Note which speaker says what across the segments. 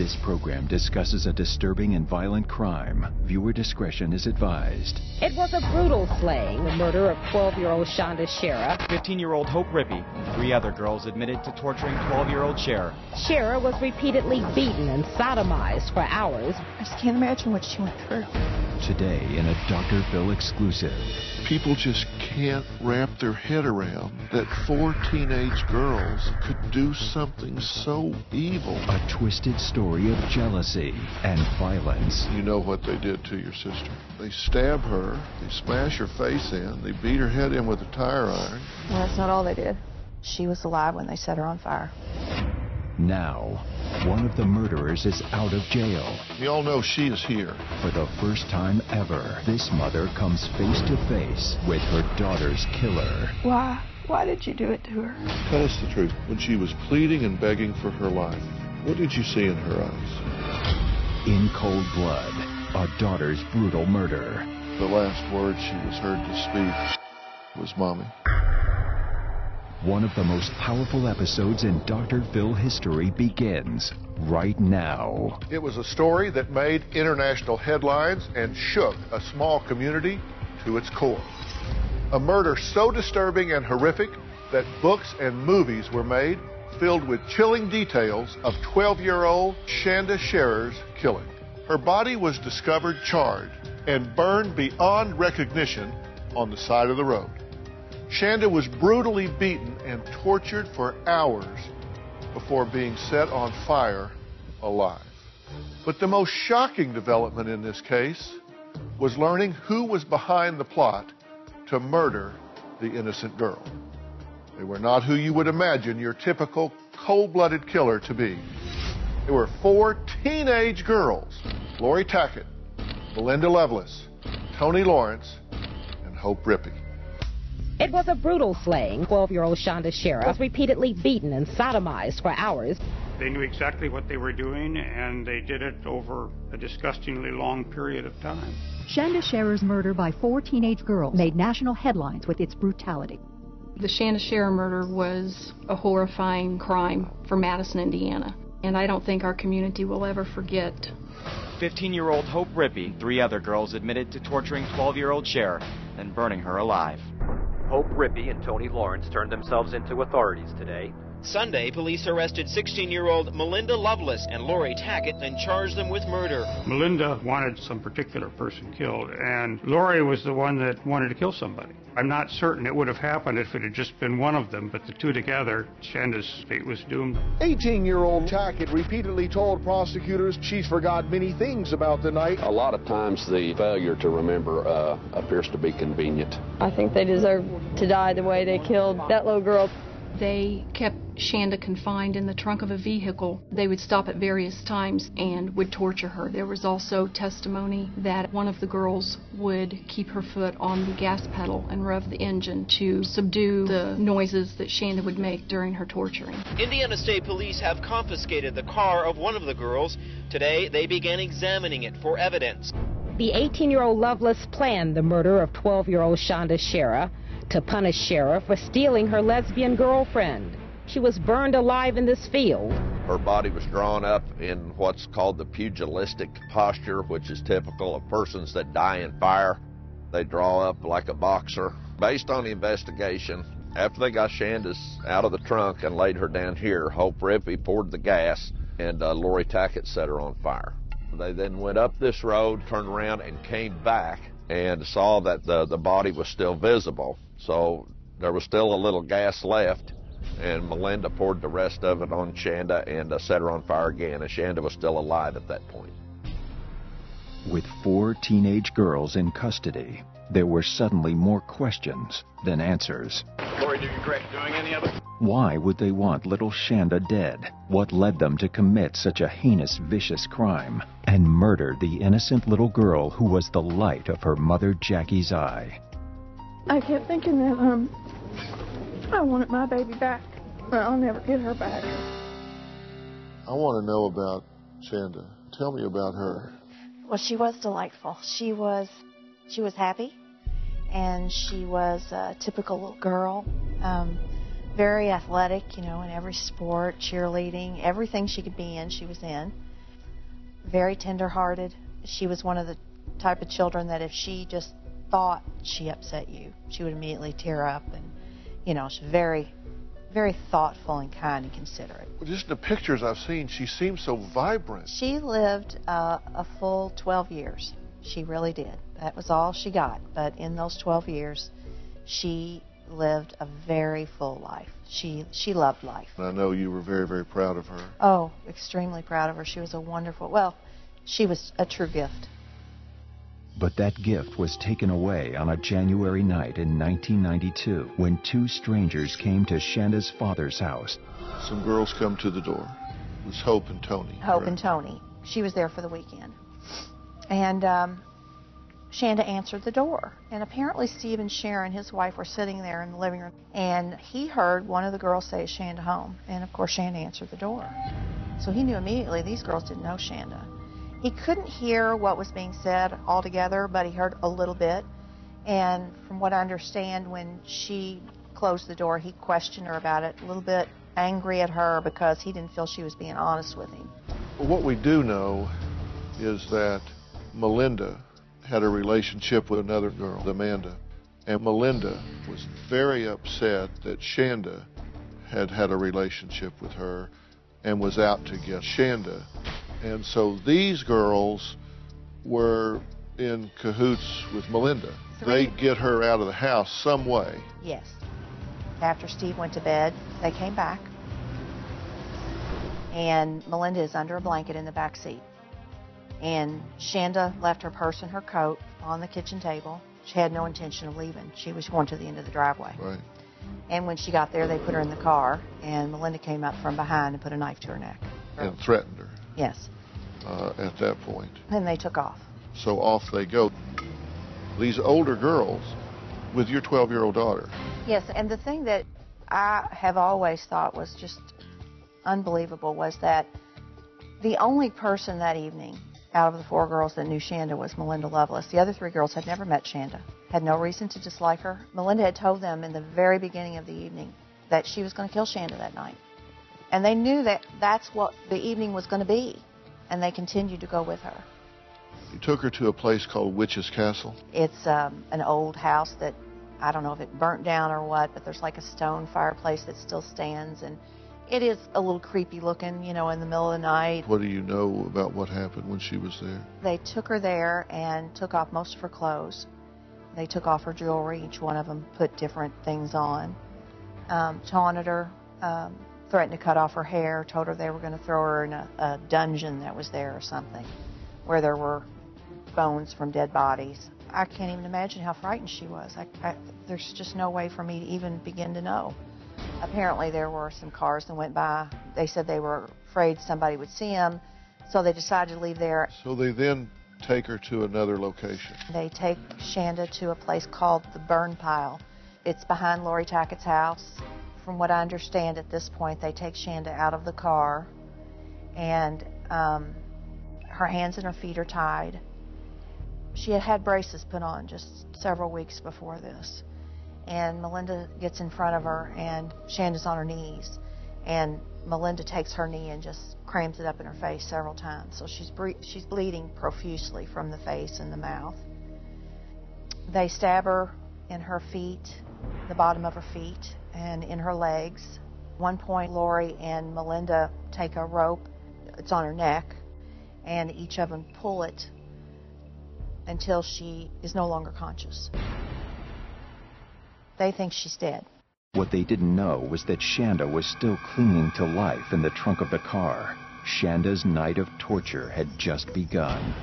Speaker 1: This program discusses a disturbing and violent crime. Viewer discretion is advised.
Speaker 2: It was a brutal slaying, the murder of 12-year-old Shanda Sharer.
Speaker 3: 15-year-old Hope Rippey and three other girls admitted to torturing 12-year-old Sharer.
Speaker 2: Sharer was repeatedly beaten and sodomized for hours.
Speaker 4: I just can't imagine what she went through.
Speaker 1: Today in a Dr. Phil exclusive.
Speaker 5: People just can't wrap their head around that four teenage girls could do something so evil.
Speaker 1: A twisted story of jealousy and violence.
Speaker 5: You know what they did to your sister. They stab her, they smash her face in, they beat her head in with a tire iron.
Speaker 4: Well, that's not all they did. She was alive when they set her on fire.
Speaker 1: Now, one of the murderers is out of jail.
Speaker 5: We all know she is here.
Speaker 1: For the first time ever, this mother comes face to face with her daughter's killer.
Speaker 4: Why? Why did you do it to her?
Speaker 5: Tell us the truth. When she was pleading and begging for her life, what did you see in her eyes?
Speaker 1: In cold blood, a daughter's brutal murder.
Speaker 5: The last word she was heard to speak was Mommy.
Speaker 1: One of the most powerful episodes in Dr. Phil history begins right now.
Speaker 5: It was a story that made international headlines and shook a small community to its core. A murder so disturbing and horrific that books and movies were made filled with chilling details of 12 year old Shanda Sharer's killing. Her body was discovered charred and burned beyond recognition on the side of the road. Shanda was brutally beaten and tortured for hours before being set on fire alive. But the most shocking development in this case was learning who was behind the plot to murder the innocent girl. They were not who you would imagine your typical cold blooded killer to be. They were four teenage girls Laurie Tackett, Melinda Loveless, Toni Lawrence, and Hope Rippey.
Speaker 2: It was a brutal slaying. 12-year-old Shanda Sharer was repeatedly beaten and sodomized for hours.
Speaker 6: They knew exactly what they were doing, and they did it over a disgustingly long period of time.
Speaker 7: Shanda Sharer's murder by four teenage girls made national headlines with its brutality.
Speaker 8: The Shanda Sharer murder was a horrifying crime for Madison, Indiana, and I don't think our community will ever forget.
Speaker 3: 15-year-old Hope Rippey, three other girls admitted to torturing 12-year-old Sharer, then burning her alive.
Speaker 9: Hope Rippey and Toni Lawrence turned themselves into authorities today.
Speaker 10: Sunday, police arrested 16-year-old Melinda Loveless and Laurie Tackett and charged them with murder.
Speaker 6: Melinda wanted some particular person killed, and Laurie was the one that wanted to kill somebody. I'm not certain it would have happened if it had just been one of them, but the two together, Shanda's fate was doomed.
Speaker 11: 18-year-old Tackett repeatedly told prosecutors she's forgot many things about the night.
Speaker 12: A lot of times the failure to remember uh, appears to be convenient.
Speaker 13: I think they deserve to die the way they killed that little girl.
Speaker 8: They kept Shanda confined in the trunk of a vehicle. They would stop at various times and would torture her. There was also testimony that one of the girls would keep her foot on the gas pedal and rev the engine to subdue the noises that Shanda would make during her torturing.
Speaker 10: Indiana State Police have confiscated the car of one of the girls. Today, they began examining it for evidence.
Speaker 2: The 18-year-old Loveless planned the murder of 12-year-old Shanda Sharer to punish Sharer for stealing her lesbian girlfriend. She was burned alive in this field.
Speaker 12: Her body was drawn up in what's called the pugilistic posture, which is typical of persons that die in fire. They draw up like a boxer. Based on the investigation, after they got Shanda's out of the trunk and laid her down here, Hope Rippey poured the gas and uh, Laurie Tackett set her on fire. They then went up this road, turned around, and came back and saw that the, the body was still visible. So there was still a little gas left, and Melinda poured the rest of it on Shanda and uh, set her on fire again, and Shanda was still alive at that point.
Speaker 1: With four teenage girls in custody, there were suddenly more questions than answers.
Speaker 9: Laurie, do you regret doing any of it?
Speaker 1: Why would they want little Shanda dead? What led them to commit such a heinous, vicious crime and murder the innocent little girl who was the light of her mother Jackie's eye?
Speaker 4: I kept thinking that um, I wanted my baby back, but I'll never get her back.
Speaker 5: I want to know about Shanda. Tell me about her.
Speaker 14: Well, she was delightful. She was, she was happy, and she was a typical little girl. Um, very athletic, you know, in every sport, cheerleading, everything she could be in, she was in. very tender-hearted. She was one of the type of children that if she just thought she upset you, she would immediately tear up and, you know, she's very, very thoughtful and kind and considerate.
Speaker 5: Well, just the pictures I've seen, she seems so vibrant.
Speaker 14: She lived uh, a full 12 years. She really did. That was all she got. But in those 12 years, she lived a very full life. She she loved life.
Speaker 5: And I know you were very, very proud of her.
Speaker 14: Oh, extremely proud of her. She was a wonderful. Well, she was a true gift.
Speaker 1: But that gift was taken away on a January night in 1992 when two strangers came to Shanda's father's house.
Speaker 5: Some girls come to the door. It was Hope and Toni.
Speaker 14: Hope
Speaker 5: correct?
Speaker 14: and Toni. She was there for the weekend. And um, Shanda answered the door. And apparently, Steve and Sharon, his wife, were sitting there in the living room. And he heard one of the girls say, Shanda home? And of course, Shanda answered the door. So he knew immediately these girls didn't know Shanda. He couldn't hear what was being said altogether, but he heard a little bit. And from what I understand, when she closed the door, he questioned her about it, a little bit angry at her because he didn't feel she was being honest with him.
Speaker 5: What we do know is that Melinda had a relationship with another girl, Amanda. And Melinda was very upset that Shanda had had a relationship with her and was out to get Shanda. And so these girls were in cahoots with Melinda. They get her out of the house some way.
Speaker 14: Yes. After Steve went to bed, they came back. And Melinda is under a blanket in the back seat. And Shanda left her purse and her coat on the kitchen table. She had no intention of leaving. She was going to the end of the driveway.
Speaker 5: Right.
Speaker 14: And when she got there, they put her in the car, and Melinda came up from behind and put a knife to her neck.
Speaker 5: And threatened her
Speaker 14: Yes.
Speaker 5: uh, at that point.
Speaker 14: Then they took off.
Speaker 5: So off they go. These older girls with your 12 year old daughter.
Speaker 14: Yes, and the thing that I have always thought was just unbelievable was that the only person that evening out of the four girls that knew Shanda was Melinda Loveless. The other three girls had never met Shanda, had no reason to dislike her. Melinda had told them in the very beginning of the evening that she was going to kill Shanda that night. And they knew that that's what the evening was going to be, and they continued to go with her.
Speaker 5: You took her to a place called Witch's Castle.
Speaker 14: It's um, an old house that I don't know if it burnt down or what, but there's like a stone fireplace that still stands, and it is a little creepy looking, you know, in the middle of the night.
Speaker 5: What do you know about what happened when she was there?
Speaker 14: They took her there and took off most of her clothes. They took off her jewelry. Each one of them put different things on. Um, taunted her, um, threatened to cut off her hair, told her they were going to throw her in a, a dungeon that was there or something, where there were bones from dead bodies. I can't even imagine how frightened she was. I, I, there's just no way for me to even begin to know. Apparently, there were some cars that went by. They said they were afraid somebody would see them, so they decided to leave there.
Speaker 5: So they then take her to another location.
Speaker 14: They take Shanda to a place called the Burn Pile. It's behind Laurie Tackett's house. From what I understand at this point, they take Shanda out of the car, and um, her hands and her feet are tied. She had had braces put on just several weeks before this. And Melinda gets in front of her, and Shanda's on her knees. And Melinda takes her knee and just crams it up in her face several times. So she's bre- she's bleeding profusely from the face and the mouth. They stab her in her feet, the bottom of her feet, and in her legs. One point, Laurie and Melinda take a rope, it's on her neck, and each of them pull it until she is no longer conscious. They think she's dead.
Speaker 1: What they didn't know was that Shanda was still clinging to life in the trunk of the car. Shanda's night of torture had just begun.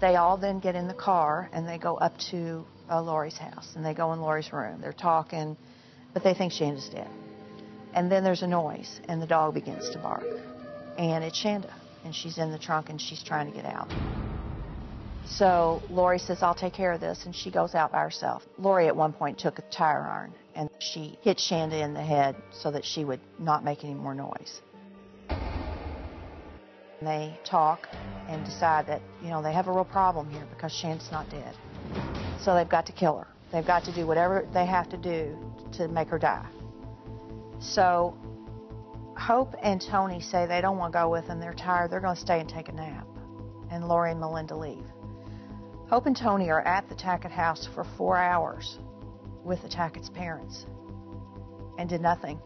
Speaker 14: They all then get in the car and they go up to uh, Laurie's house and they go in Laurie's room. They're talking, but they think Shanda's dead. And then there's a noise and the dog begins to bark. And it's Shanda. And she's in the trunk and she's trying to get out. So Laurie says, I'll take care of this. And she goes out by herself. Laurie at one point took a tire iron and she hit Shanda in the head so that she would not make any more noise. And they talk and decide that, you know, they have a real problem here because Shanda's not dead. So they've got to kill her. They've got to do whatever they have to do to make her die. So Hope and Toni say they don't want to go with them. They're tired. They're going to stay and take a nap. And Laurie and Melinda leave. Hope and Toni are at the Tackett house for four hours with the Tackett's parents and did nothing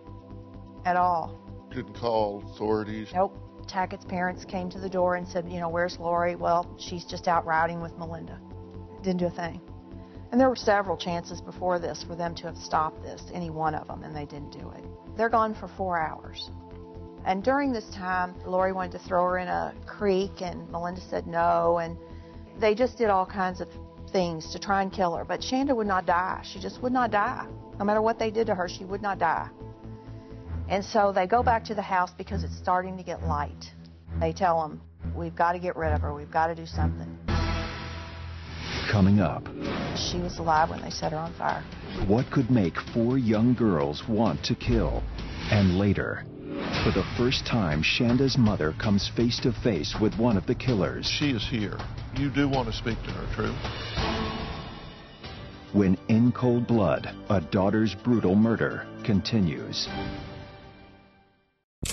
Speaker 14: at all.
Speaker 5: Didn't call authorities.
Speaker 14: Nope. Tackett's parents came to the door and said, you know, where's Laurie? Well, she's just out riding with Melinda. Didn't do a thing. And there were several chances before this for them to have stopped this, any one of them, and they didn't do it. They're gone for four hours. And during this time, Laurie wanted to throw her in a creek, and Melinda said no, and they just did all kinds of things to try and kill her. But Shanda would not die. She just would not die. No matter what they did to her, she would not die. And so they go back to the house because it's starting to get light. They tell them, We've got to get rid of her. We've got to do something.
Speaker 1: Coming up,
Speaker 14: She was alive when they set her on fire.
Speaker 1: what could make four young girls want to kill? And later, for the first time, Shanda's mother comes face to face with one of the killers.
Speaker 5: She is here. You do want to speak to her, true?
Speaker 1: When in cold blood, a daughter's brutal murder continues.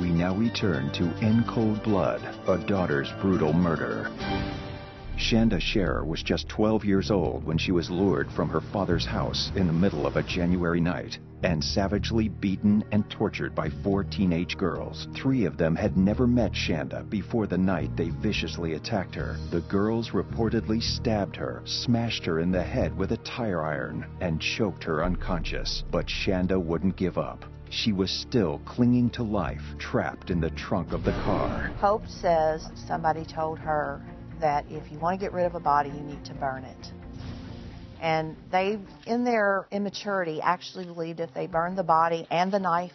Speaker 1: We now return to In Cold Blood, a daughter's brutal murder. Shanda Sharer was just 12 years old when she was lured from her father's house in the middle of a January night and savagely beaten and tortured by four teenage girls. Three of them had never met Shanda before the night they viciously attacked her. The girls reportedly stabbed her, smashed her in the head with a tire iron, and choked her unconscious. But Shanda wouldn't give up. She was still clinging to life, trapped in the trunk of the car.
Speaker 14: Hope says somebody told her that if you want to get rid of a body, you need to burn it. And they, in their immaturity, actually believed if they burned the body and the knife,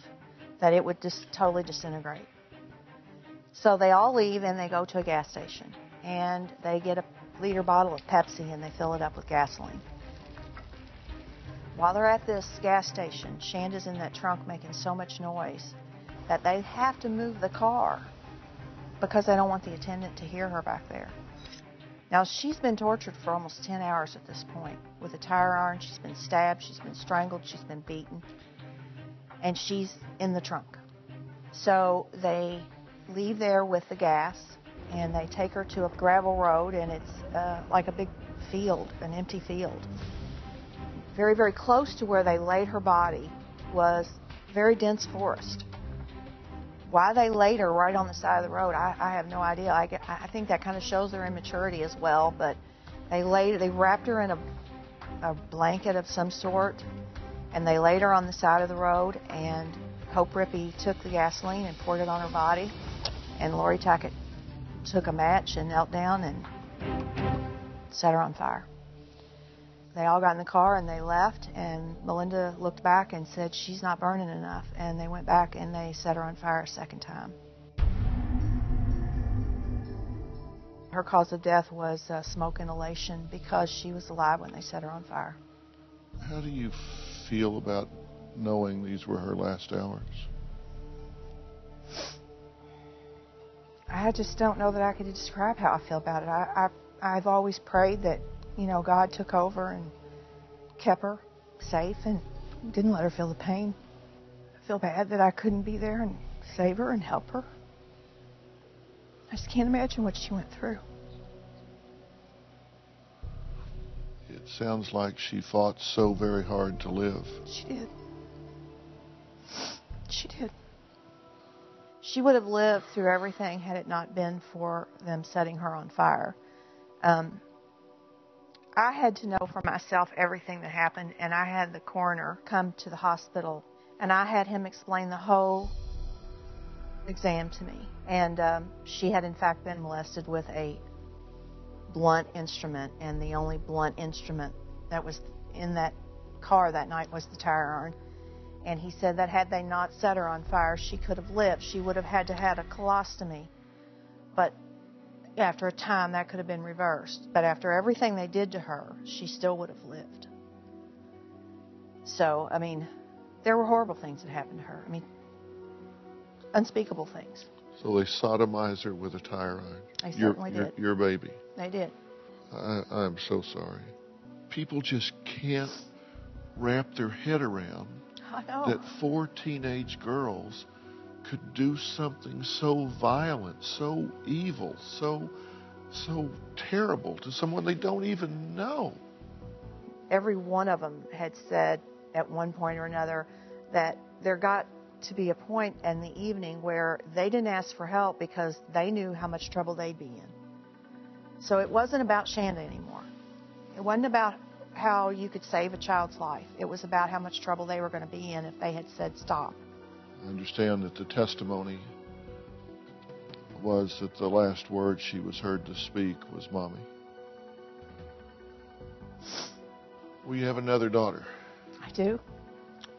Speaker 14: that it would just totally disintegrate. So they all leave and they go to a gas station. And they get a liter bottle of Pepsi and they fill it up with gasoline. While they're at this gas station, Shanda's in that trunk making so much noise that they have to move the car because they don't want the attendant to hear her back there. Now, she's been tortured for almost 10 hours at this point with a tire iron. She's been stabbed, she's been strangled, she's been beaten, and she's in the trunk. So they leave there with the gas and they take her to a gravel road, and it's uh, like a big field, an empty field. Very, very close to where they laid her body was very dense forest. Why they laid her right on the side of the road, I, I have no idea. I, I think that kind of shows their immaturity as well. But they laid, they wrapped her in a, a blanket of some sort, and they laid her on the side of the road. And Hope Rippey took the gasoline and poured it on her body, and Laurie Tackett took a match and knelt down and set her on fire. They all got in the car and they left, and Melinda looked back and said, She's not burning enough. And they went back and they set her on fire a second time. Her cause of death was uh, smoke inhalation because she was alive when they set her on fire.
Speaker 5: How do you feel about knowing these were her last hours?
Speaker 14: I just don't know that I could describe how I feel about it. I, I, I've always prayed that, you know, God took over and kept her safe and didn't let her feel the pain. I feel bad that I couldn't be there and save her and help her. I just can't imagine what she went through.
Speaker 5: It sounds like she fought so very hard to live.
Speaker 14: She did. She did. She would have lived through everything had it not been for them setting her on fire. Um, I had to know for myself everything that happened, and I had the coroner come to the hospital, and I had him explain the whole exam to me. And um, she had, in fact, been molested with a blunt instrument, and the only blunt instrument that was in that car that night was the tire iron. And he said that had they not set her on fire, she could have lived. She would have had to had a colostomy. But after a time, that could have been reversed. But after everything they did to her, she still would have lived. So, I mean, there were horrible things that happened to her. I mean, unspeakable things.
Speaker 5: So they sodomized her with a tire iron.
Speaker 14: They
Speaker 5: your,
Speaker 14: certainly
Speaker 5: your,
Speaker 14: did.
Speaker 5: Your baby.
Speaker 14: They did.
Speaker 5: I, I'm so sorry. People just can't wrap their head around that four teenage girls could do something so violent, so evil, so so terrible to someone they don't even know.
Speaker 14: every one of them had said at one point or another that there got to be a point in the evening where they didn't ask for help because they knew how much trouble they'd be in. So it wasn't about Shanda anymore. It wasn't about how you could save a child's life. It was about how much trouble they were going to be in if they had said stop.
Speaker 5: I understand that the testimony was that the last word she was heard to speak was mommy. We have another daughter,
Speaker 14: I do.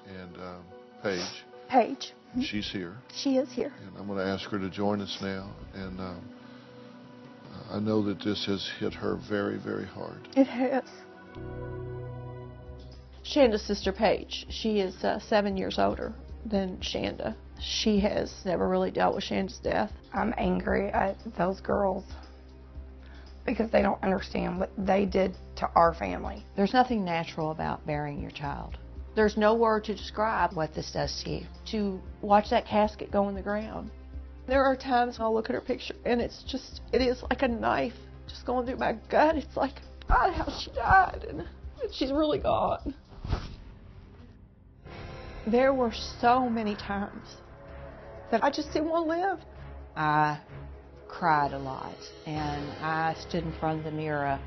Speaker 5: and um, Paige.
Speaker 14: Paige,
Speaker 5: She's here,
Speaker 14: she is here.
Speaker 5: and I'm going to ask her to join us now. And um, I know that this has hit her very, very hard.
Speaker 4: It has.
Speaker 15: Shanda's sister Paige. She is uh, seven years older than Shanda. She has never really dealt with Shanda's death.
Speaker 16: I'm angry at those girls because they don't understand what they did to our family.
Speaker 14: There's nothing natural about burying your child. There's no word to describe what this does to you. To watch that casket go in the ground.
Speaker 15: There are times I'll look at her picture and it's just, it is like a knife just going through my gut. It's like, God, how she died and, and she's really gone. There were so many times that I just didn't want to live.
Speaker 14: I cried a lot, and I stood in front of the mirror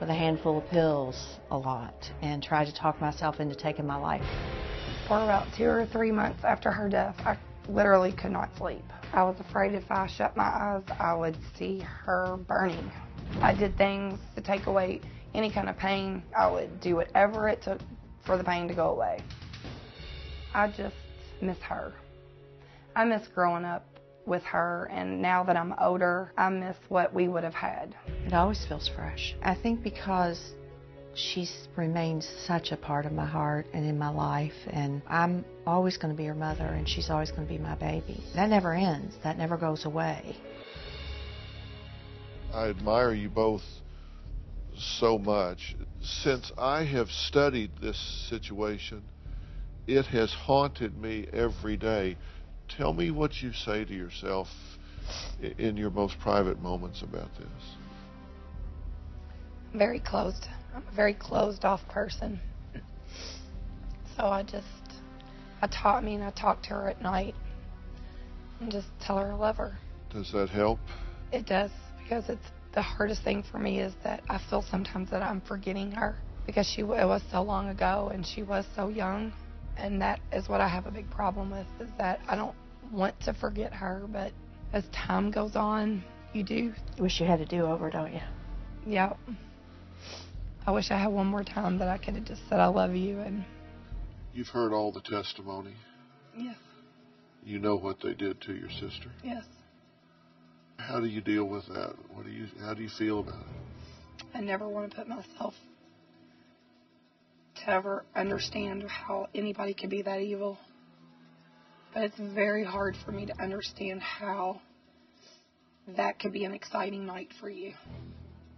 Speaker 14: with a handful of pills a lot and tried to talk myself into taking my life.
Speaker 16: For about two or three months after her death, I literally could not sleep. I was afraid if I shut my eyes, I would see her burning. I did things to take away any kind of pain. I would do whatever it took for the pain to go away. I just miss her. I miss growing up with her, and now that I'm older, I miss what we would have had.
Speaker 14: It always feels fresh. I think because she's remained such a part of my heart and in my life, and I'm always going to be her mother, and she's always going to be my baby. That never ends, that never goes away.
Speaker 5: I admire you both so much. Since I have studied this situation, it has haunted me every day. Tell me what you say to yourself in your most private moments about this.
Speaker 16: very closed. I'm a very closed off person. So I just, I talk, I mean, I talk to her at night and just tell her I love her.
Speaker 5: Does that help?
Speaker 16: It does because it's the hardest thing for me is that I feel sometimes that I'm forgetting her because she it was so long ago and she was so young, and that is what I have a big problem with is that I don't want to forget her, but as time goes on, you do.
Speaker 14: You wish you had a do over, don't you?
Speaker 16: Yep. I wish I had one more time that I could have just said I love you and
Speaker 5: You've heard all the testimony.
Speaker 16: yes,
Speaker 5: You know what they did to your sister.
Speaker 16: yes.
Speaker 5: How do you deal with that? What do you how do you feel about it?
Speaker 16: I never want to put myself to ever understand how anybody could be that evil. But it's very hard for me to understand how that could be an exciting night for you.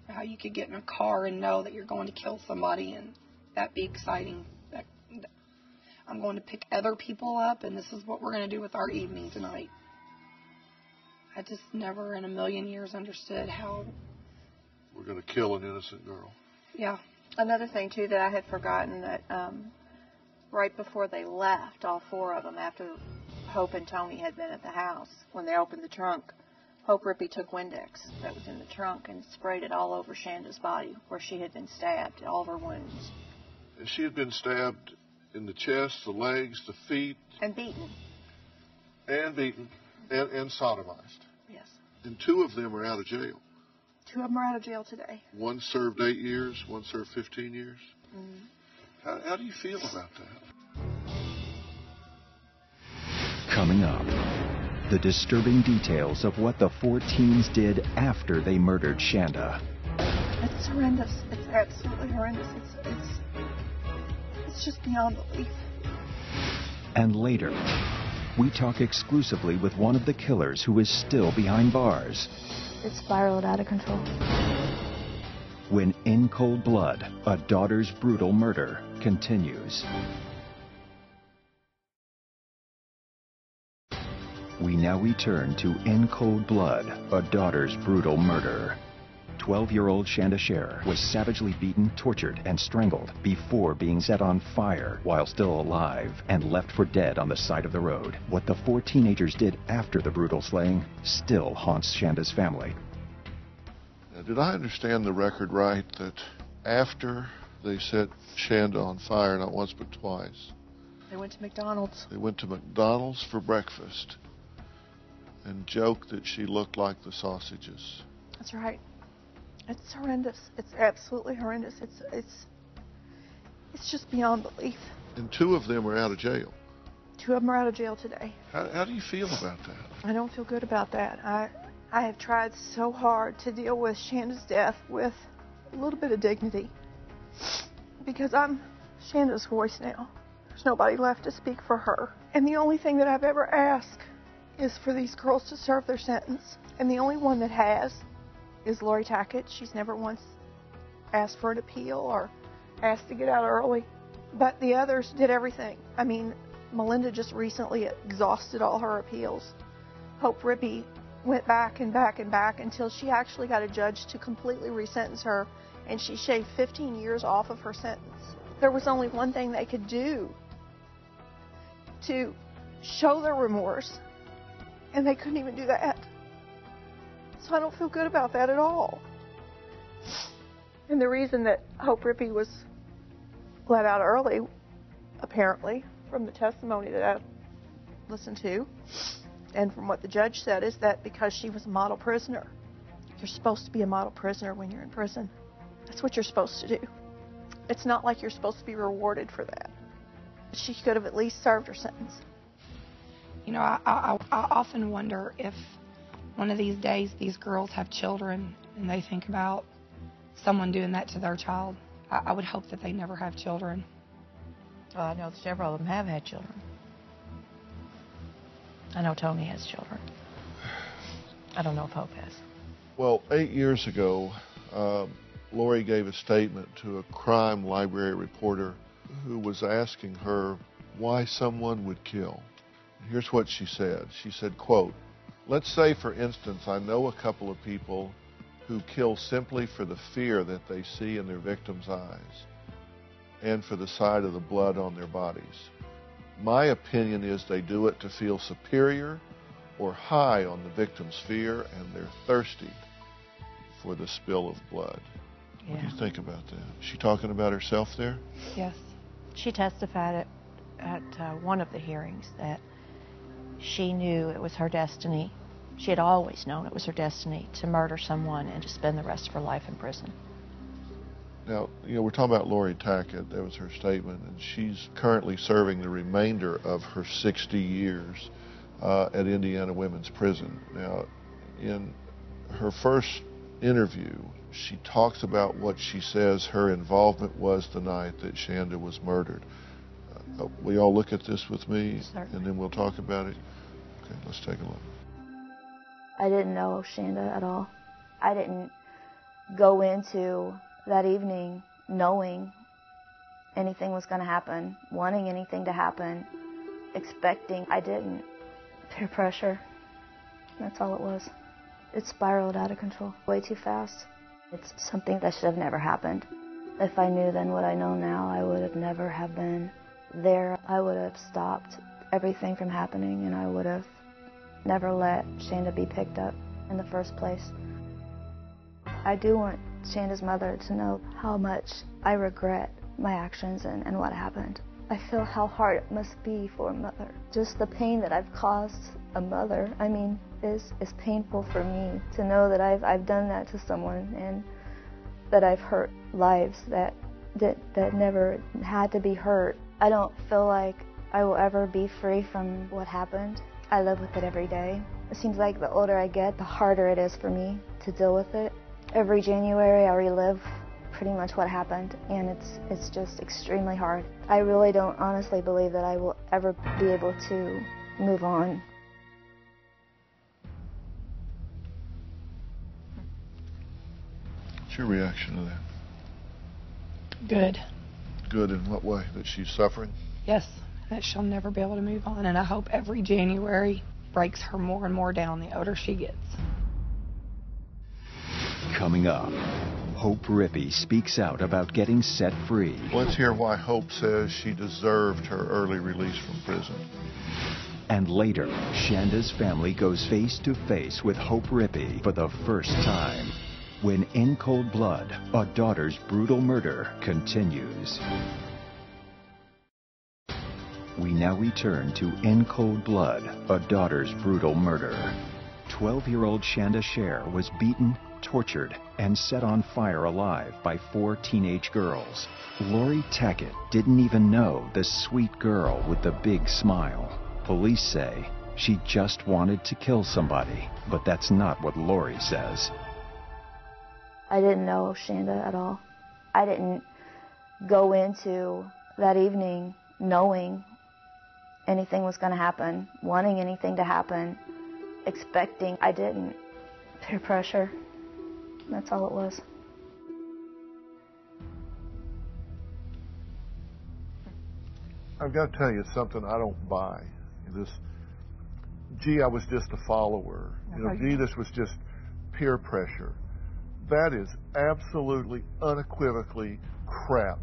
Speaker 16: How you could get in a car and know that you're going to kill somebody and that be exciting. That, that I'm going to pick other people up and this is what we're going to do with our evening tonight. I just never in a million years understood how,
Speaker 5: We're going to kill an innocent girl.
Speaker 16: yeah,
Speaker 17: Another thing too that I had forgotten that um, right before they left, all four of them, after Hope and Toni had been at the house, when they opened the trunk, Hope Rippey took Windex that was in the trunk and sprayed it all over Shanda's body where she had been stabbed, all of her wounds,
Speaker 5: And she had been stabbed in the chest, the legs, the feet,
Speaker 17: and beaten.
Speaker 5: and beaten, and, and sodomized.
Speaker 17: Yes.
Speaker 5: And two of them are out of jail.
Speaker 17: Two of them are out of jail today.
Speaker 5: One served eight years, one served 15 years.
Speaker 17: Mm.
Speaker 5: How, how do you feel about that?
Speaker 1: Coming up, the disturbing details of what the four teens did after they murdered Shanda.
Speaker 14: It's horrendous. It's absolutely horrendous. It's it's it's just beyond belief.
Speaker 1: And later, we talk exclusively with one of the killers who is still behind bars.
Speaker 13: It spiraled out of control.
Speaker 1: When In Cold Blood, a daughter's brutal murder continues. We now return to In Cold Blood, a daughter's brutal murder. 12 year old Shanda Sharer was savagely beaten, tortured, and strangled before being set on fire while still alive and left for dead on the side of the road. What the four teenagers did after the brutal slaying still haunts Shanda's family.
Speaker 5: Now, did I understand the record right that after they set Shanda on fire, not once but twice,
Speaker 18: They went to McDonald's.
Speaker 5: they went to McDonald's for breakfast and joked that she looked like the sausages?
Speaker 14: That's right. It's horrendous. It's absolutely horrendous. It's it's it's just beyond belief.
Speaker 5: And two of them are out of jail.
Speaker 14: Two of them are out of jail today.
Speaker 5: How, how do you feel about that?
Speaker 14: I don't feel good about that. I I have tried so hard to deal with Shanda's death with a little bit of dignity because I'm Shanda's voice now. There's nobody left to speak for her. And the only thing that I've ever asked is for these girls to serve their sentence. And the only one that has is Laurie Tackett. She's never once asked for an appeal or asked to get out early. But the others did everything. I mean, Melinda just recently exhausted all her appeals. Hope Rippey went back and back and back until she actually got a judge to completely resentence her, and she shaved 15 years off of her sentence. There was only one thing they could do to show their remorse, and they couldn't even do that. So I don't feel good about that at all. And the reason that Hope Rippey was let out early, apparently, from the testimony that I listened to, and from what the judge said, is that because she was a model prisoner. You're supposed to be a model prisoner when you're in prison. That's what you're supposed to do. It's not like you're supposed to be rewarded for that. She could have at least served her sentence.
Speaker 16: You know, I, I, I often wonder if one of these days these girls have children and they think about someone doing that to their child. I, I would hope that they never have children.
Speaker 19: Well, I know several of them have had children. I know Toni has children. I don't know if Hope has.
Speaker 5: Well, eight years ago, um, Laurie gave a statement to a crime library reporter who was asking her why someone would kill. Here's what she said. She said, quote, Let's say, for instance, I know a couple of people who kill simply for the fear that they see in their victims' eyes and for the sight of the blood on their bodies. My opinion is they do it to feel superior or high on the victim's fear and they're thirsty for the spill of blood. What do you think about that? Is she talking about herself there?
Speaker 19: Yes. She testified at, at uh, one of the hearings that she knew it was her destiny. She had always known it was her destiny to murder someone and to spend the rest of her life in prison.
Speaker 5: Now, you know, we're talking about Laurie Tackett. That was her statement, and she's currently serving the remainder of her 60 years uh, at Indiana Women's Prison. Now, in her first interview, she talks about what she says her involvement was the night that Shanda was murdered. Uh, will you all look at this with me,
Speaker 13: Certainly.
Speaker 5: and then we'll talk about it? Okay, let's take a look.
Speaker 13: I didn't know Shanda at all. I didn't go into that evening knowing anything was going to happen, wanting anything to happen, expecting. I didn't. Peer pressure. That's all it was. It spiraled out of control way too fast. It's something that should have never happened. If I knew then what I know now, I would have never have been there. I would have stopped everything from happening and I would have never let Shanda be picked up in the first place. I do want Shanda's mother to know how much I regret my actions and, and what happened. I feel how hard it must be for a mother. Just the pain that I've caused a mother, I mean, is, is painful for me to know that I've, I've done that to someone and that I've hurt lives that, that, that never had to be hurt. I don't feel like I will ever be free from what happened. I live with it every day. It seems like the older I get, the harder it is for me to deal with it. Every January, I relive pretty much what happened, and it's it's just extremely hard. I really don't honestly believe that I will ever be able to move on.
Speaker 5: What's your reaction to that?
Speaker 16: Good.
Speaker 5: Good in what way? That she's suffering?
Speaker 16: Yes, that she'll never be able to move on, and I hope every January breaks her more and more down the older she gets.
Speaker 1: Coming up, Hope Rippey speaks out about getting set free.
Speaker 5: Let's hear why Hope says she deserved her early release from prison.
Speaker 1: And later, Shanda's family goes face to face with Hope Rippey for the first time when In Cold Blood, a daughter's brutal murder continues. We now return to In Cold Blood, a daughter's brutal murder. 12 year old Shanda Sher was beaten, tortured, and set on fire alive by four teenage girls. Laurie Tackett didn't even know the sweet girl with the big smile. Police say she just wanted to kill somebody, but that's not what Laurie says.
Speaker 13: I didn't know Shanda at all. I didn't go into that evening knowing anything was going to happen, wanting anything to happen, expecting. I didn't. Peer pressure. That's all it was.
Speaker 5: I've got to tell you something I don't buy. This, gee, I was just a follower. You know, oh, gee, this was just peer pressure. That is absolutely, unequivocally crap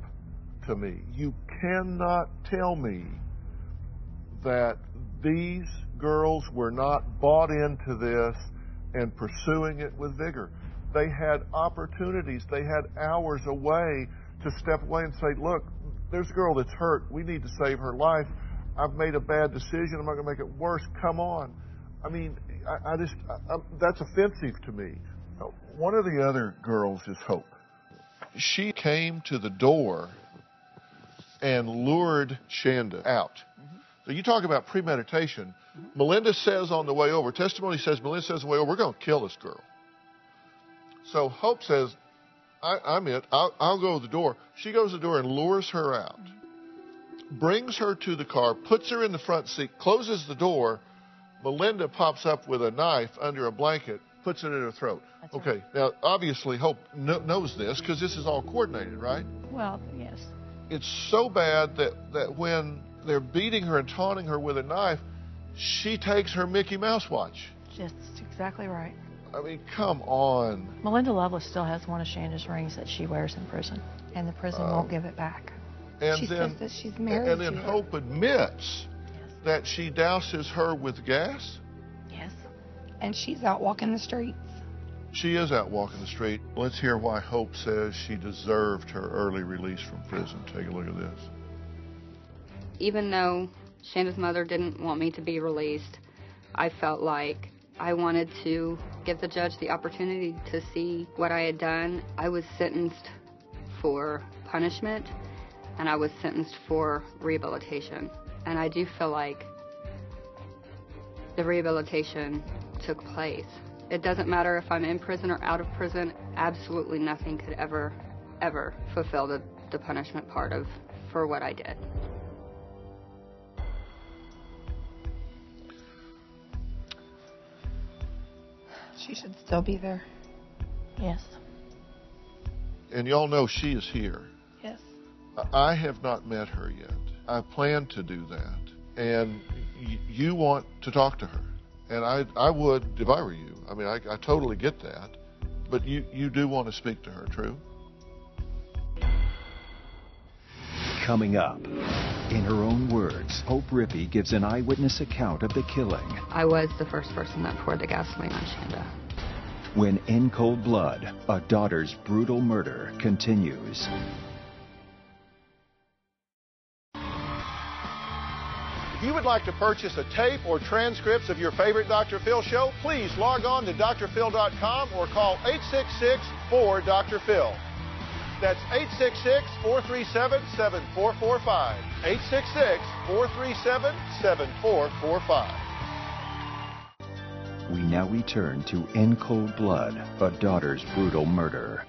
Speaker 5: to me. You cannot tell me that these girls were not bought into this and pursuing it with vigor. They had opportunities, they had hours away to step away and say, Look, there's a girl that's hurt. We need to save her life. I've made a bad decision. I'm not going to make it worse. Come on. I mean, I, I just, I, that's offensive to me. One of the other girls is Hope. She came to the door and lured Shanda out. So you talk about premeditation. Mm-hmm. Melinda says on the way over, testimony says, Melinda says on the way over, we're going to kill this girl. So Hope says, I, am it. I'll, I'll, go to the door. She goes to the door and lures her out, brings her to the car, puts her in the front seat, closes the door. Melinda pops up with a knife under a blanket, puts it in her throat. That's okay, right. now obviously Hope knows this because this is all coordinated, right?
Speaker 16: Well, yes.
Speaker 5: It's so bad that, that when they're beating her and taunting her with a knife, she takes her Mickey Mouse watch.
Speaker 15: Just exactly right.
Speaker 5: I mean, come on.
Speaker 15: Melinda Loveless still has one of Shanda's rings that she wears in prison, and the prison um, won't give it back.
Speaker 5: And
Speaker 15: she
Speaker 5: then,
Speaker 15: says that she's married.
Speaker 5: And then Hope admits yes. that she douses her with gas.
Speaker 16: Yes. And she's out walking the streets.
Speaker 5: She is out walking the street. Let's hear why Hope says she deserved her early release from prison. Take a look at this.
Speaker 20: Even though Shanda's mother didn't want me to be released, I felt like I wanted to give the judge the opportunity to see what I had done. I was sentenced for punishment and I was sentenced for rehabilitation. And I do feel like the rehabilitation took place. It doesn't matter if I'm in prison or out of prison, absolutely nothing could ever, ever fulfill the, the punishment part of for what I did.
Speaker 16: She should still be there. Yes.
Speaker 5: And y'all know she is here.
Speaker 16: Yes.
Speaker 5: I have not met her yet. I plan to do that. And y- you want to talk to her. And I, I would if I were you. I mean, I, I totally get that. But you, you do want to speak to her, true?
Speaker 1: Coming up. In her own words, Hope Rippey gives an eyewitness account of the killing.
Speaker 20: I was the first person that poured the gasoline on Shanda.
Speaker 1: When in cold blood, a daughter's brutal murder continues.
Speaker 11: If you would like to purchase a tape or transcripts of your favorite Dr. Phil show, please log on to drphil.com or call 866 4 Dr. Phil.
Speaker 5: That's 866 437 7445. 866 437 7445.
Speaker 1: We now return to In Cold Blood, a daughter's brutal murder.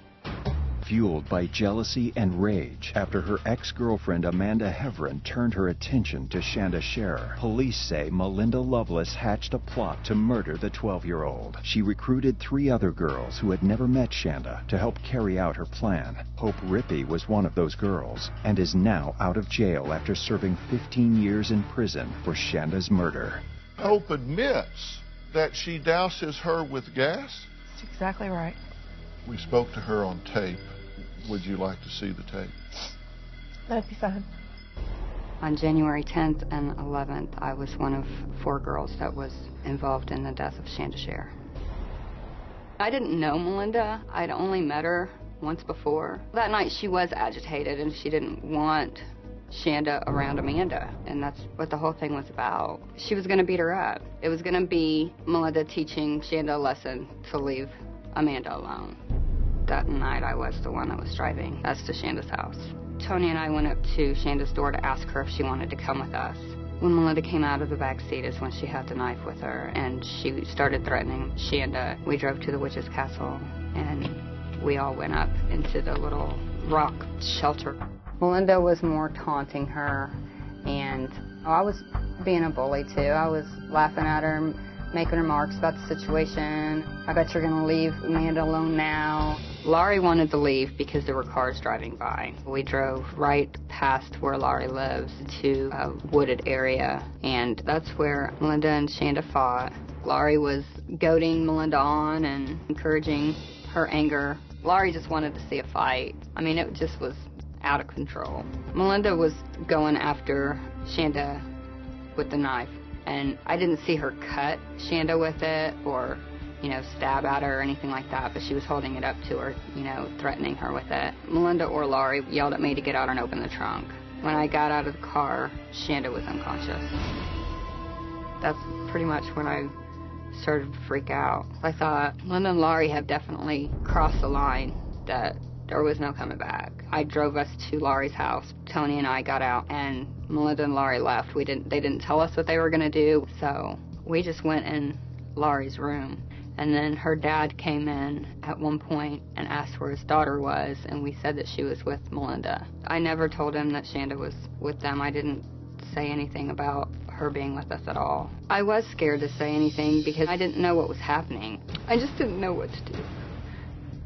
Speaker 1: Fueled by jealousy and rage after her ex girlfriend Amanda Heavrin turned her attention to Shanda Sharer, police say Melinda Loveless hatched a plot to murder the 12 year old. She recruited three other girls who had never met Shanda to help carry out her plan. Hope Rippey was one of those girls and is now out of jail after serving 15 years in prison for Shanda's murder.
Speaker 5: Hope admits that she douses her with gas.
Speaker 4: That's exactly right.
Speaker 5: We spoke to her on tape. Would you like to see the tape?
Speaker 4: That'd be fine.
Speaker 20: On January 10th and 11th, I was one of four girls that was involved in the death of Shanda Sharer. I didn't know Melinda. I'd only met her once before. That night she was agitated and she didn't want Shanda around Amanda, and that's what the whole thing was about. She was going to beat her up. It was going to be Melinda teaching Shanda a lesson to leave Amanda alone. That night I was the one that was driving us to Shanda's house. Toni and I went up to Shanda's door to ask her if she wanted to come with us. When Melinda came out of the back seat is when she had the knife with her, and she started threatening Shanda. We drove to the witch's castle, and we all went up into the little rock shelter. Melinda was more taunting her, and I was being a bully too. I was laughing at her, making remarks about the situation. I bet you're going to leave Amanda alone now. Laurie wanted to leave because there were cars driving by. We drove right past where Laurie lives to a wooded area, and that's where Melinda and Shanda fought. Laurie was goading Melinda on and encouraging her anger. Laurie just wanted to see a fight. I mean, it just was out of control. Melinda was going after Shanda with the knife, and I didn't see her cut Shanda with it or you know, stab at her or anything like that, but she was holding it up to her, you know, threatening her with it. Melinda or Laurie yelled at me to get out and open the trunk. When I got out of the car, Shanda was unconscious. That's pretty much when I started to freak out. I thought Linda and Laurie have definitely crossed the line that there was no coming back. I drove us to Laurie's house. Toni and I got out and Melinda and Laurie left. We didn't they didn't tell us what they were going to do, so we just went in Laurie's room and then her dad came in at one point and asked where his daughter was, and we said that she was with Melinda. I never told him that Shanda was with them. I didn't say anything about her being with us at all. I was scared to say anything because I didn't know what was happening. I just didn't know what to do.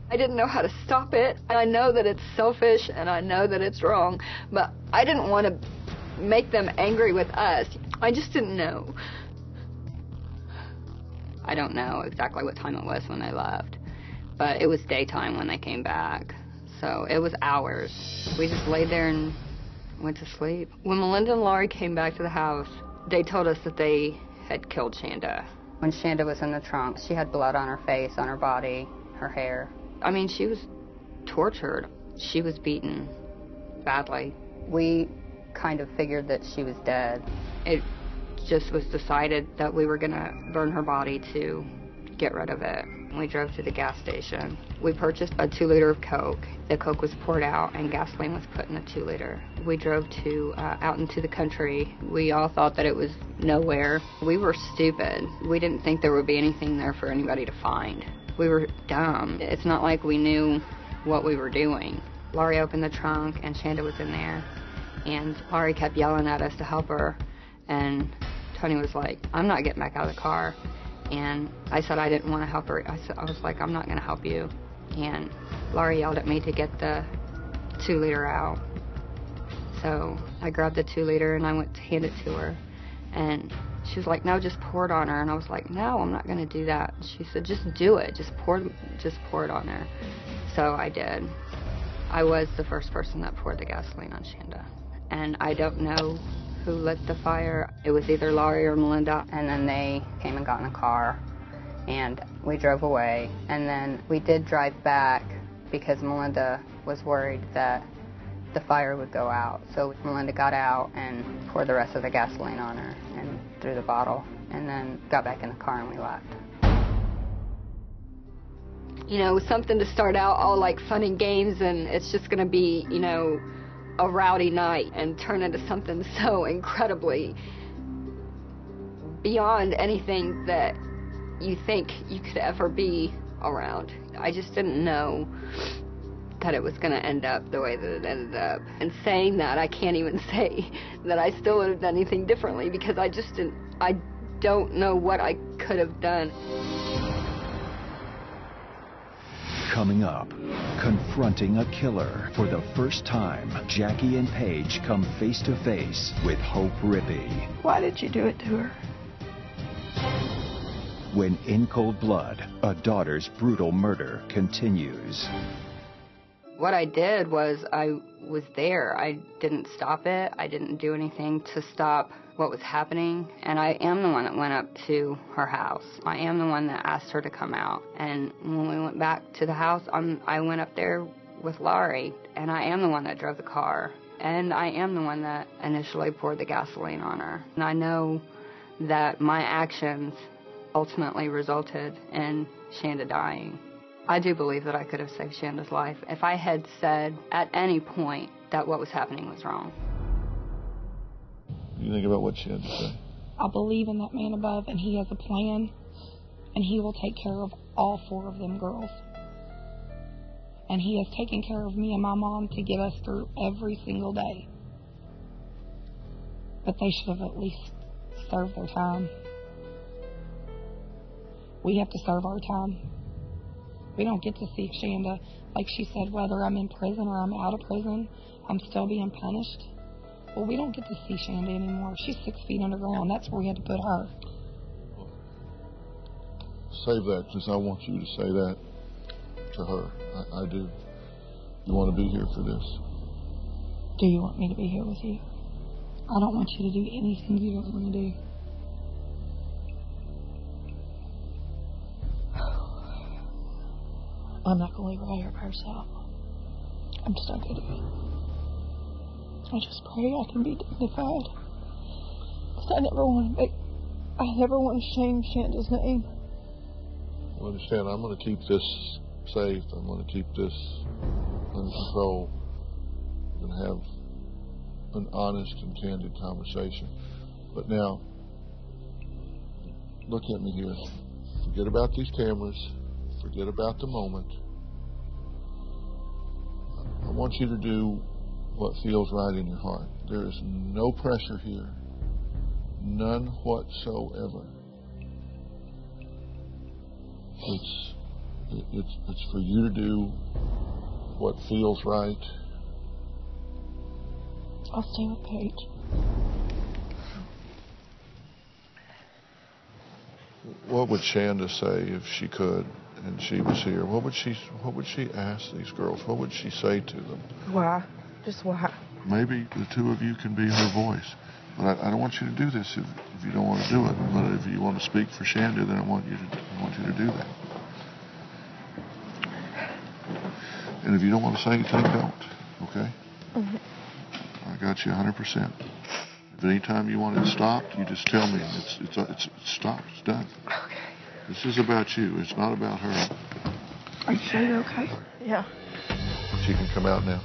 Speaker 20: I didn't know how to stop it. I know that it's selfish and I know that it's wrong, but I didn't want to make them angry with us. I just didn't know. I don't know exactly what time it was when they left, but it was daytime when they came back. So it was hours. We just laid there and went to sleep. When Melinda and Laurie came back to the house, they told us that they had killed Shanda. When Shanda was in the trunk, she had blood on her face, on her body, her hair. I mean, she was tortured. She was beaten badly. We kind of figured that she was dead. It just was decided that we were going to burn her body to get rid of it. We drove to the gas station. We purchased a two liter of Coke. The Coke was poured out and gasoline was put in the two liter. We drove to uh, out into the country. We all thought that it was nowhere. We were stupid. We didn't think there would be anything there for anybody to find. We were dumb. It's not like we knew what we were doing. Laurie opened the trunk and Shanda was in there. And Laurie kept yelling at us to help her. And Toni was like, I'm not getting back out of the car. And I said I didn't want to help her. I, said, I was like, I'm not going to help you. And Laurie yelled at me to get the two liter out. So I grabbed the two liter and I went to hand it to her. And she was like, no, just pour it on her. And I was like, no, I'm not going to do that. She said, just do it. Just pour, just pour it on her. So I did. I was the first person that poured the gasoline on Shanda. And I don't know who lit the fire. It was either Laurie or Melinda, and then they came and got in a car, and we drove away. And then we did drive back because Melinda was worried that the fire would go out. So Melinda got out and poured the rest of the gasoline on her and threw the bottle, and then got back in the car and we left. you know, something to start out all like fun and games, and it's just going to be, you know, a rowdy night and turn into something so incredibly beyond anything that you think you could ever be around. I just didn't know that it was going to end up the way that it ended up. And saying that, I can't even say that I still would have done anything differently because I just didn't, I don't know what I could have done.
Speaker 1: Coming up, confronting a killer. For the first time, Jackie and Paige come face to face with Hope Rippey.
Speaker 14: Why did you do it to her?
Speaker 1: When in cold blood, a daughter's brutal murder continues.
Speaker 20: What I did was I was there. I didn't stop it. I didn't do anything to stop what was happening. And I am the one that went up to her house. I am the one that asked her to come out. And when we went back to the house, I'm, I went up there with Laurie. And I am the one that drove the car. And I am the one that initially poured the gasoline on her. And I know that my actions ultimately resulted in Shanda dying. I do believe that I could have saved Shanda's life if I had said at any point that what was happening was wrong.
Speaker 5: You think about what she had to say.
Speaker 16: I believe in that man above, and he has a plan, and he will take care of all four of them girls. And he has taken care of me and my mom to get us through every single day. But they should have at least served their time. We have to serve our time. We don't get to see Shanda. Like she said, whether I'm in prison or I'm out of prison, I'm still being punished. Well, we don't get to see Shanda anymore. She's six feet underground. That's where we had to put her.
Speaker 5: Save that, because I want you to say that to her. I, I do. You want to be here for this.
Speaker 16: Do you want me to be here with you? I don't want you to do anything you don't want to do. I'm not going to leave her by herself. I'm just not to do it. I just pray I can be dignified. Because I never want to make, I never want to shame Shanda's name.
Speaker 5: You understand, I'm going to keep this safe. I'm going to keep this under control. To have an honest and candid conversation. But now, look at me here. Forget about these cameras. Forget about the moment. I want you to do what feels right in your heart. There is no pressure here. None whatsoever. It's it's it's for you to do what feels right.
Speaker 16: I'll stay with Paige.
Speaker 5: What would Shanda say if she could and she was here? What would she what would she ask these girls? What would she say to them?
Speaker 14: Why? Just why?
Speaker 5: Maybe the two of you can be her voice. But I, I don't want you to do this if, if you don't want to do it. But if you want to speak for Shanda, then I want you to I want you to do that. And if you don't want to say anything, don't. Okay?
Speaker 14: Mm-hmm.
Speaker 5: I got you 100%. If any time you want it stopped, you just tell me. It's it's it's, it's stopped. It's done.
Speaker 14: Okay.
Speaker 5: This is about you. It's not about her.
Speaker 14: Are you sure you're okay? Yeah.
Speaker 5: She can come out now.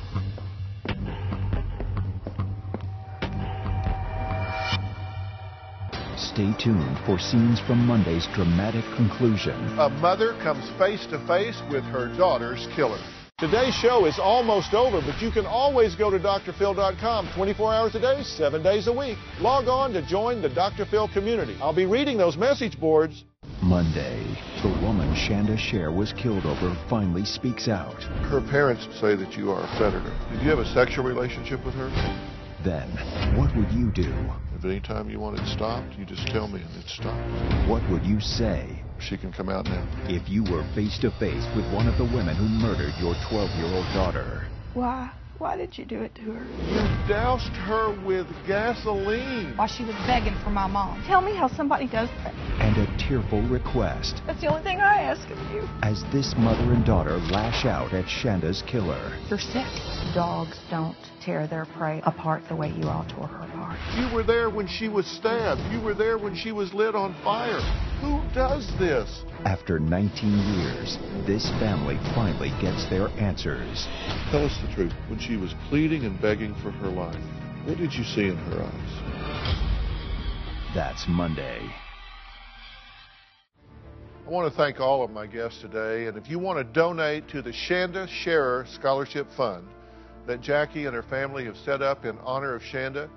Speaker 1: Stay tuned for scenes from Monday's dramatic conclusion.
Speaker 21: A mother comes face to face with her daughter's killer. Today's show is almost over, but you can always go to drphil.com 24 hours a day, 7 days a week. Log on to join the Dr. Phil community. I'll be reading those message boards.
Speaker 1: Monday, the woman Shanda Sharer was killed over finally speaks out.
Speaker 5: Her parents say that you are a predator. Did you have a sexual relationship with her?
Speaker 1: Then, what would you do?
Speaker 5: If any time you want it stopped, you just tell me and it stops.
Speaker 1: What would you say?
Speaker 5: She can come out now.
Speaker 1: If you were face to face with one of the women who murdered your 12 year old daughter.
Speaker 14: Why? Why did you do it to her?
Speaker 21: You doused her with gasoline.
Speaker 16: While she was begging for my mom.
Speaker 14: Tell me how somebody does that.
Speaker 1: And a tearful request
Speaker 14: That's the only thing I ask of you.
Speaker 1: as this mother and daughter lash out at Shanda's killer.
Speaker 22: You're sick. Dogs don't tear their prey apart the way you all tore her apart.
Speaker 21: You were there when she was stabbed. You were there when she was lit on fire.
Speaker 5: Who does this?
Speaker 1: After 19 years, this family finally gets their answers.
Speaker 5: Tell us the truth. When she was pleading and begging for her life, what did you see in her eyes?
Speaker 1: That's Monday.
Speaker 5: I want to thank all of my guests today, and if you want to donate to the Shanda Sharer Scholarship Fund that Jackie and her family have set up in honor of Shanda,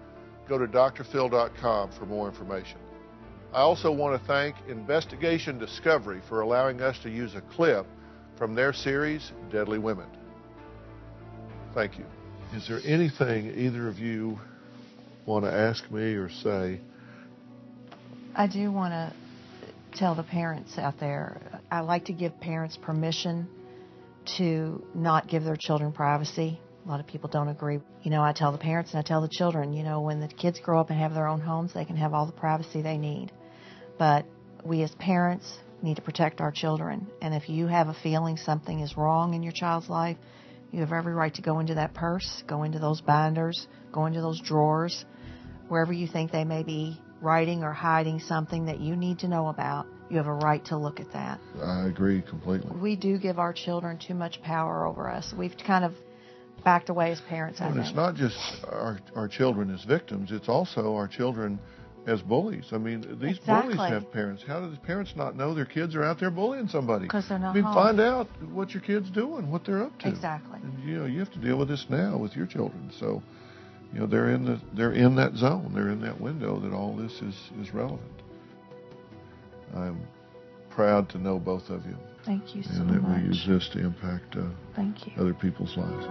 Speaker 5: go to drphil.com for more information. I also want to thank Investigation Discovery for allowing us to use a clip from their series, Deadly Women. Thank you. Is there anything either of you want to ask me or say?
Speaker 14: I do want to tell the parents out there I like to give parents permission to not give their children privacy. A lot of people don't agree. You know, I tell the parents and I tell the children, you know, when the kids grow up and have their own homes, they can have all the privacy they need. But we as parents need to protect our children. And if you have a feeling something is wrong in your child's life, you have every right to go into that purse, go into those binders, go into those drawers, wherever you think they may be writing or hiding something that you need to know about. You have a right to look at that.
Speaker 5: I agree completely.
Speaker 14: We do give our children too much power over us. We've kind of backed away as parents. I
Speaker 5: and
Speaker 14: think.
Speaker 5: it's not just our, our children as victims, it's also our children as bullies. I mean, these
Speaker 14: Exactly.
Speaker 5: bullies have parents. How do the parents not know their kids are out there bullying somebody?
Speaker 14: Because they're not
Speaker 5: I mean,
Speaker 14: home.
Speaker 5: find out what your kid's doing, what they're up to.
Speaker 14: Exactly.
Speaker 5: And, you know, you have to deal with this now with your children. So, you know, they're in the they're in that zone. They're in that window that all this is is relevant. I'm proud to know both of you,
Speaker 14: Thank you so
Speaker 5: and that
Speaker 14: much.
Speaker 5: we use this to impact uh,
Speaker 14: Thank you.
Speaker 5: other people's lives.